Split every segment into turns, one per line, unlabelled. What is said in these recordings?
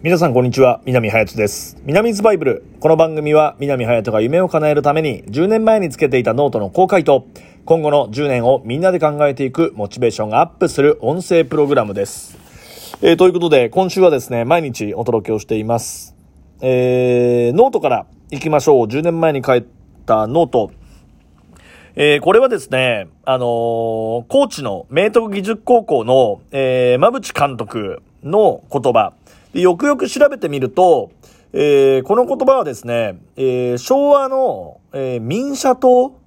皆さんこんにちは南隼人です。南ズバイブル。この番組は南隼人が夢を叶えるために10年前につけていたノートの公開と今後の10年をみんなで考えていくモチベーションがアップする音声プログラムです、えーということで今週はですね毎日お届けをしています。えー、ノートから行きましょう。10年前に書いたノート。えーこれはですね、あのー高知の明徳義塾高校の、えー、馬淵監督の言葉。でよくよく調べてみると、えーこの言葉はですね、えー昭和の、えー民社党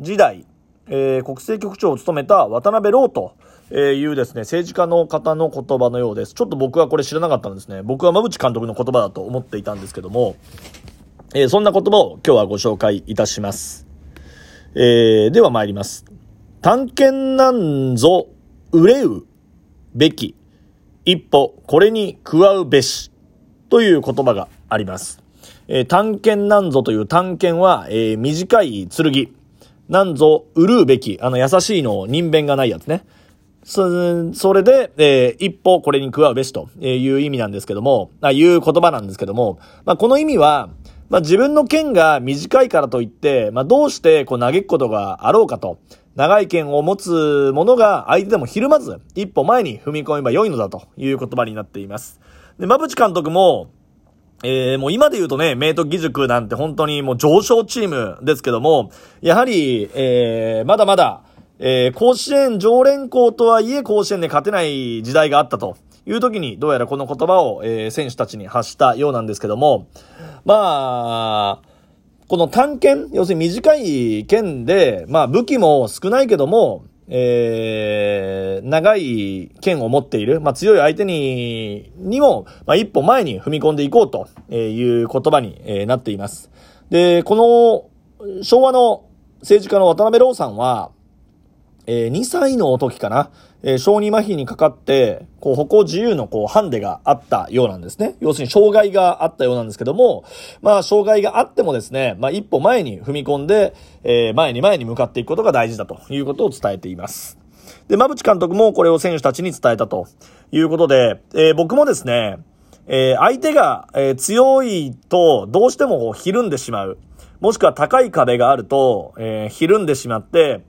時代、えー国政局長を務めた渡辺朗と、えいうですね、政治家の方の言葉のようです。ちょっと僕はこれ知らなかったんですね。僕は馬淵監督の言葉だと思っていたんですけども、えーそんな言葉を今日はご紹介いたします。えーでは参ります。探検なんぞ、憂うべき。一歩、これに加うべし。という言葉があります。えー探検なんぞという探検は、えー短い剣。なんぞ、憂うべき。あの、優しいの、人弁がないやつね。そそれで、えー一歩これに加うべしという意味なんですけども、あいう言葉なんですけども、まあ、この意味は、まあ、自分の剣が短いからといって、まあ、どうしてこう嘆くことがあろうかと、長い剣を持つ者が相手でもひるまず、一歩前に踏み込めば良いのだという言葉になっています。で、馬淵監督も、えー、もう今で言うとね、明徳義塾なんて本当にもう上昇チームですけども、やはり、えー、まだまだ、えー、甲子園常連校とはいえ甲子園で勝てない時代があったという時に、どうやらこの言葉を、えー、選手たちに発したようなんですけども、まあ、この短剣、要するに短い剣で、まあ武器も少ないけども、えー、長い剣を持っている、まあ強い相手に、にも、まあ一歩前に踏み込んでいこうという言葉にえなっています。で、この昭和の政治家の渡辺朗さんは、えー2歳の時かな、えー小児麻痺にかかって、こう、歩行自由のこう、ハンデがあったようなんですね。要するに障害があったようなんですけども、まあ、障害があってもですね、まあ、一歩前に踏み込んで、えー前に前に向かっていくことが大事だということを伝えています。で、馬淵監督もこれを選手たちに伝えたということで、えー僕もですね、え相手が、え強いとどうしてもこうひるんでしまう。もしくは高い壁があると、えーひるんでしまって、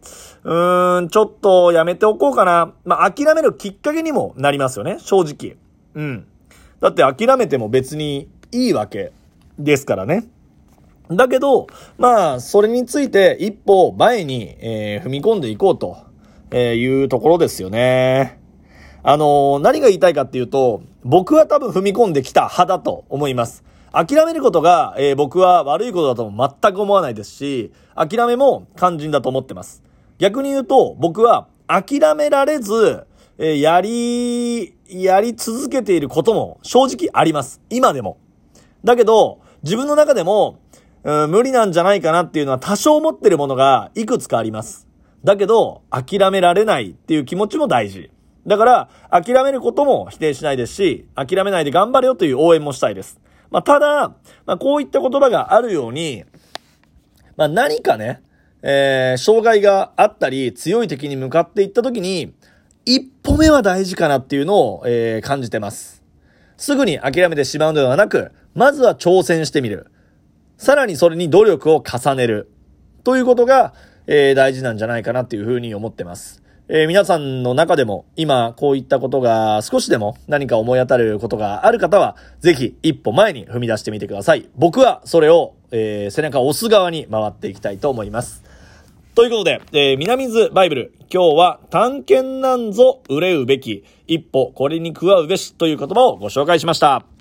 うーん、ちょっとやめておこうかな。まあ、諦めるきっかけにもなりますよね、正直。うん。だって諦めても別にいいわけですからね。だけど、まあ、それについて一歩前に、えー踏み込んでいこうと、えいうところですよね。あのー何が言いたいかっていうと、僕は多分踏み込んできた派だと思います。諦めることが、えー僕は悪いことだとも全く思わないですし、諦めも肝心だと思ってます。逆に言うと、僕は諦められず、えーやり、やり続けていることも正直あります。今でも。だけど、自分の中でも、うん無理なんじゃないかなっていうのは多少持ってるものがいくつかあります。だけど、諦められないっていう気持ちも大事。だから、諦めることも否定しないですし、諦めないで頑張れよという応援もしたいです。まあ、ただ、まあ、こういった言葉があるように、まあ、何かね、えー、障害があったり、強い敵に向かっていった時に、一歩目は大事かなっていうのを、えー感じてます。すぐに諦めてしまうのではなく、まずは挑戦してみる。さらにそれに努力を重ねる。ということが、えー大事なんじゃないかなっていうふうに思ってます。えー皆さんの中でも今こういったことが少しでも何か思い当たることがある方は、ぜひ一歩前に踏み出してみてください。僕はそれを、えー背中を押す側に回っていきたいと思います。ということで、えー、南水バイブル。今日は、探検なんぞ憂うべき。一歩、これに加うべしという言葉をご紹介しました。